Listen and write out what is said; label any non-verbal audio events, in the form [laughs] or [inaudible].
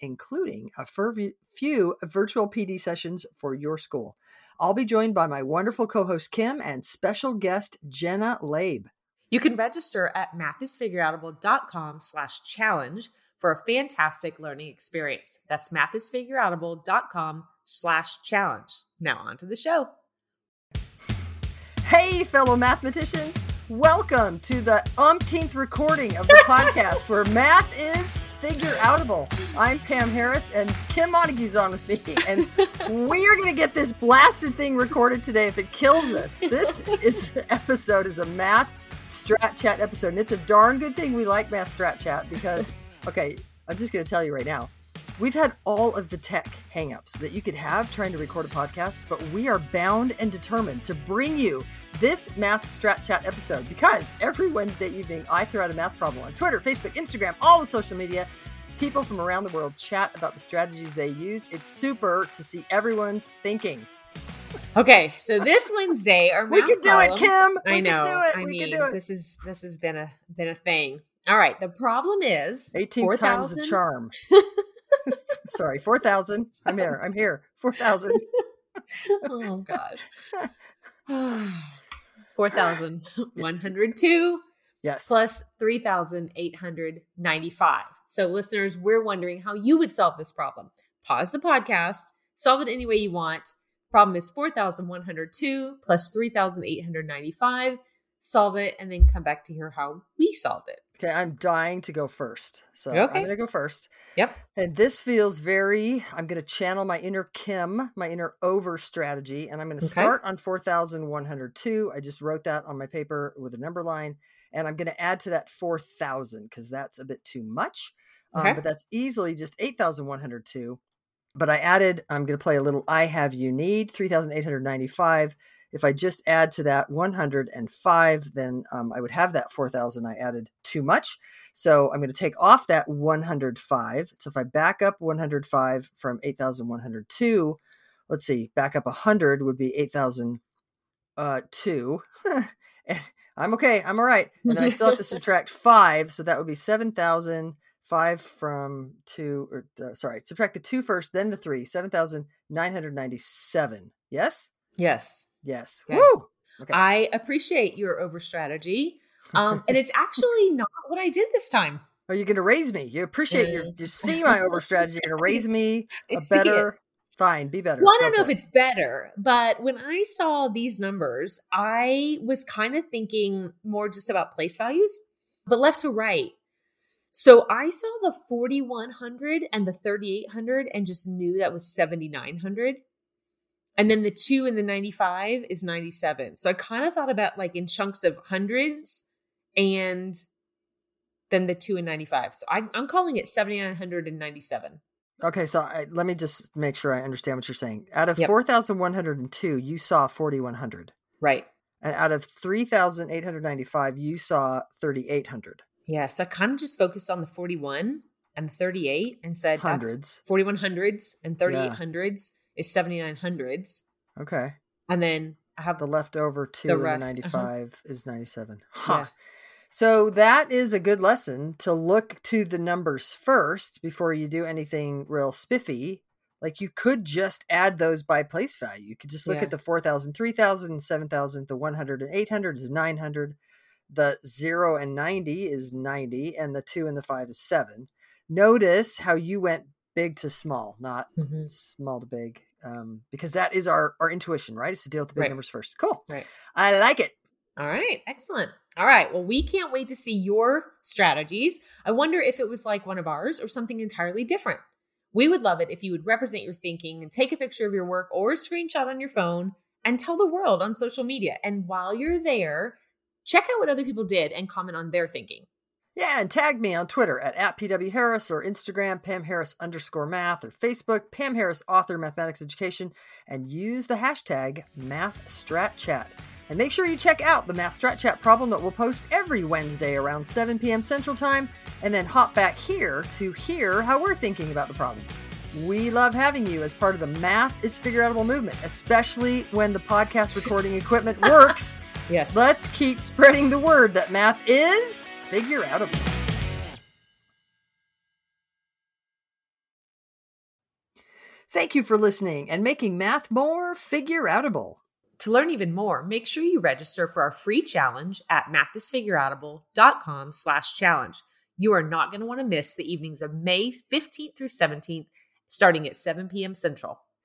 including a few virtual PD sessions for your school. I'll be joined by my wonderful co host Kim and special guest Jenna Laib. You can register at mathisfigureoutable.com slash challenge for a fantastic learning experience. That's mathisfigureoutable.com slash challenge. Now on to the show. Hey, fellow mathematicians. Welcome to the umpteenth recording of the [laughs] podcast where math is figure outable. I'm Pam Harris and Kim Montague's on with me. And [laughs] we are going to get this blasted thing recorded today if it kills us. This is episode is a math strat chat episode. And it's a darn good thing we like math strat chat because, okay, I'm just going to tell you right now. We've had all of the tech hangups that you could have trying to record a podcast, but we are bound and determined to bring you this Math Strat Chat episode because every Wednesday evening I throw out a math problem on Twitter, Facebook, Instagram, all the social media. People from around the world chat about the strategies they use. It's super to see everyone's thinking. Okay, so this Wednesday, our [laughs] we can do problem, it, Kim. We I know. I we mean, this is this has been a been a thing. All right, the problem is eighteen 4, times the charm. [laughs] Sorry, four thousand. I'm here. I'm here. Four thousand. [laughs] oh God. [sighs] 4,102 [laughs] yes. plus 3,895. So, listeners, we're wondering how you would solve this problem. Pause the podcast, solve it any way you want. Problem is 4,102 plus 3,895. Solve it and then come back to hear how we solved it. Okay, I'm dying to go first. So okay. I'm going to go first. Yep. And this feels very, I'm going to channel my inner Kim, my inner over strategy. And I'm going to okay. start on 4,102. I just wrote that on my paper with a number line. And I'm going to add to that 4,000 because that's a bit too much. Um, okay. Um, but that's easily just 8,102. But I added, I'm going to play a little I have you need, 3,895 if I just add to that 105, then um, I would have that 4,000 I added too much. So I'm going to take off that 105. So if I back up 105 from 8,102, let's see, back up 100 would be 8,002. Uh, [laughs] I'm okay. I'm all right. And I still have to [laughs] subtract five. So that would be 7,000 five from two or uh, sorry subtract the two first then the three 7997 yes yes Yes. Okay. Woo! Okay. I appreciate your over strategy. Um, and it's actually not what I did this time. Are you going to raise me? You appreciate your, you see my [laughs] over strategy. You're going to raise me a better, fine, be better. Well, I don't Go know if it. it's better, but when I saw these numbers, I was kind of thinking more just about place values, but left to right. So I saw the 4100 and the 3800 and just knew that was 7900. And then the two and the 95 is 97. So I kind of thought about like in chunks of hundreds and then the two and 95. So I, am calling it 7,997. Okay, so I, let me just make sure I understand what you're saying. Out of yep. 4,102, you saw 4,100. Right. And out of 3,895, you saw 3,800. Yeah, so I kind of just focused on the 41 and the 38 and said hundreds, 4100s and 3800s. Yeah is 7900s. Okay. And then I have the leftover two the rest, and the uh-huh. 95 uh-huh. is 97. Huh. Yeah. So that is a good lesson to look to the numbers first before you do anything real spiffy. Like you could just add those by place value. You could just look yeah. at the 4,000, 3,000, 7,000, the 100 and 800 is 900. The 0 and 90 is 90 and the 2 and the 5 is 7. Notice how you went big to small, not mm-hmm. small to big, um, because that is our our intuition, right? It's to deal with the big right. numbers first. Cool. Right. I like it. All right, excellent. All right, well, we can't wait to see your strategies. I wonder if it was like one of ours or something entirely different. We would love it if you would represent your thinking and take a picture of your work or a screenshot on your phone and tell the world on social media. And while you're there, check out what other people did and comment on their thinking. Yeah, and tag me on Twitter at, at PW Harris or Instagram Pam Harris underscore math or Facebook Pam Harris author mathematics education and use the hashtag MathStratChat. And make sure you check out the Math Strat Chat problem that we'll post every Wednesday around 7 p.m. Central Time, and then hop back here to hear how we're thinking about the problem. We love having you as part of the Math is Figure Outable movement, especially when the podcast recording equipment works. [laughs] yes. Let's keep spreading the word that math is figure outable. Thank you for listening and making math more figure outable. To learn even more, make sure you register for our free challenge at mathisfigureoutable.com slash challenge. You are not going to want to miss the evenings of May 15th through 17th, starting at 7 p.m. Central.